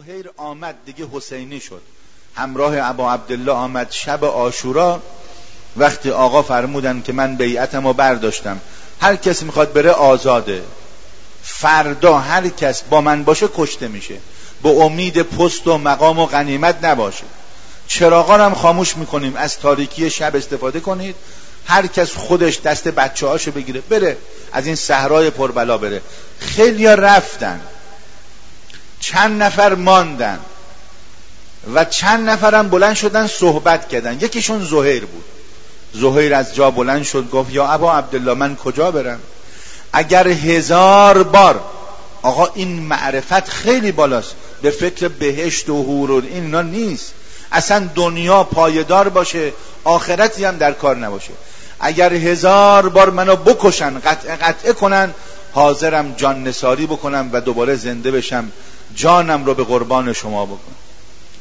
زهیر آمد دیگه حسینی شد. همراه ابا عبدالله آمد شب آشورا. وقتی آقا فرمودن که من بیعتم رو برداشتم. هر کس می‌خواد بره آزاده. فردا هر کس با من باشه کشته میشه. به امید پست و مقام و غنیمت نباشه. چراغان هم خاموش می‌کنیم. از تاریکی شب استفاده کنید. هر کس خودش دست بچه هاشو بگیره بره. از این صحرای پربلا بره. خیلی رفتن. چند نفر ماندن و چند نفرم بلند شدن صحبت کردن. یکیشون زهیر بود. زهیر از جا بلند شد گفت یا ابا عبدالله من کجا برم؟ اگر هزار بار. آقا این معرفت خیلی بالاست. به فکر بهشت و هور و اینا نیست. اصلا دنیا پایدار باشه آخرتی هم در کار نباشه. اگر هزار بار منو بکشن قطع قطعه کنن حاضرم جان نساری بکنم و دوباره زنده بشم جانم رو به قربان شما بکنم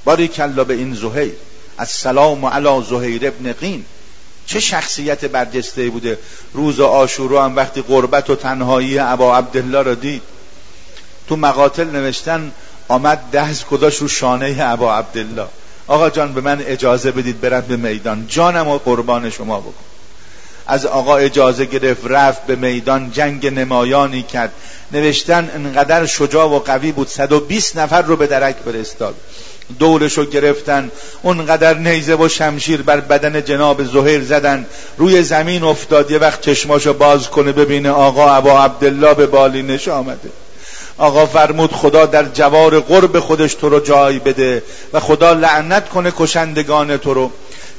باری کلا به این زهیر. السلام علی زهیر ابن قین. چه شخصیت برجسته بوده. روز آشورا هم وقتی قربت و تنهایی ابا عبدالله را دید. تو مقاتل نوشتن آمد دست کداش رو شانه ابا عبدالله. آقا جان به من اجازه بدید برم به میدان. جانم و قربان شما بکن. از آقا اجازه گرفت رفت به میدان جنگ نمایانی کرد. نوشتن انقدر شجاع و قوی بود 120 نفر رو به درک فرستاد. دورش رو گرفتن اونقدر نیزه و شمشیر بر بدن جناب زهیر زدن. روی زمین افتاد یه وقت چشماشو باز کنه ببینه آقا ابا عبدالله به بالینش آمده. آقا فرمود خدا در جوار قرب خودش تو رو جای بده و خدا لعنت کنه کشندگان تو رو.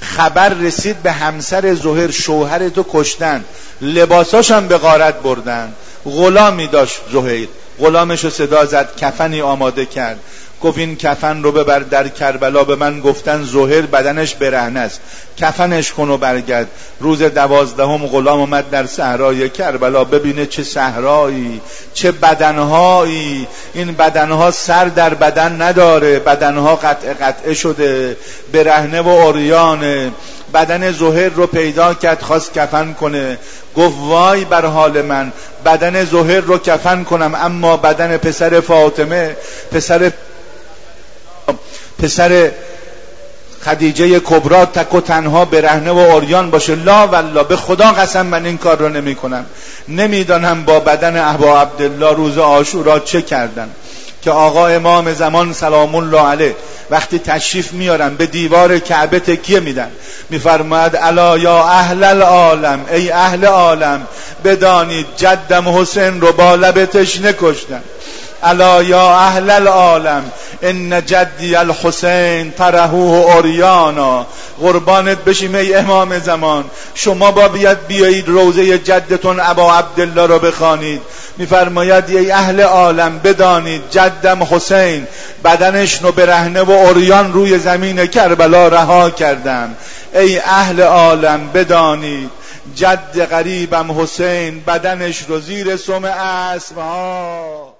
خبر رسید به همسر زهر شوهر تو کشتن. لباساشم به غارت بردن. غلامی داشت زهیر. غلامش رو صدا زد کفنی آماده کرد. گفت این کفن رو ببر در کربلا به من گفتن زهر بدنش برهنه است کفنش کن و برگرد. روز دوازدهم غلام اومد در صحرای کربلا. ببینه چه صحرایی چه بدنهایی. این بدنها سر در بدن نداره. بدنها قطع قطعه شده. برهنه و اوریانه بدن زهر رو پیدا کرد خواست کفن کنه. گفت وای بر حال من بدن زهر رو کفن کنم اما بدن پسر فاطمه پسر پسر خدیجه کبرا تک و تنها برهنه و اوریان باشه. لا والله به خدا قسم من این کار رو نمی کنم نمی‌دانم با بدن ابا عبدالله روز آشورا چه کردن. که آقا امام زمان سلام الله علیه وقتی تشریف میارن به دیوار کعبه تکیه میدن. میفرماید الا یا اهل العالم ای اهل عالم بدانید جدم حسین رو با لب تشنه کشتن الا یا اهل العالم ان جدی الحسین ترهوه اوریانا قربانت بشیم ای امام زمان. شما با بیاد بیایید روزه جدتون ابا عبدالله رو بخوانید. میفرماید ای اهل عالم بدانید جدم حسین. بدنش رو برهنه و اوریان روی زمین کربلا رها کردم. ای اهل عالم بدانید جد غریبم حسین بدنش رو زیر سم اسبها.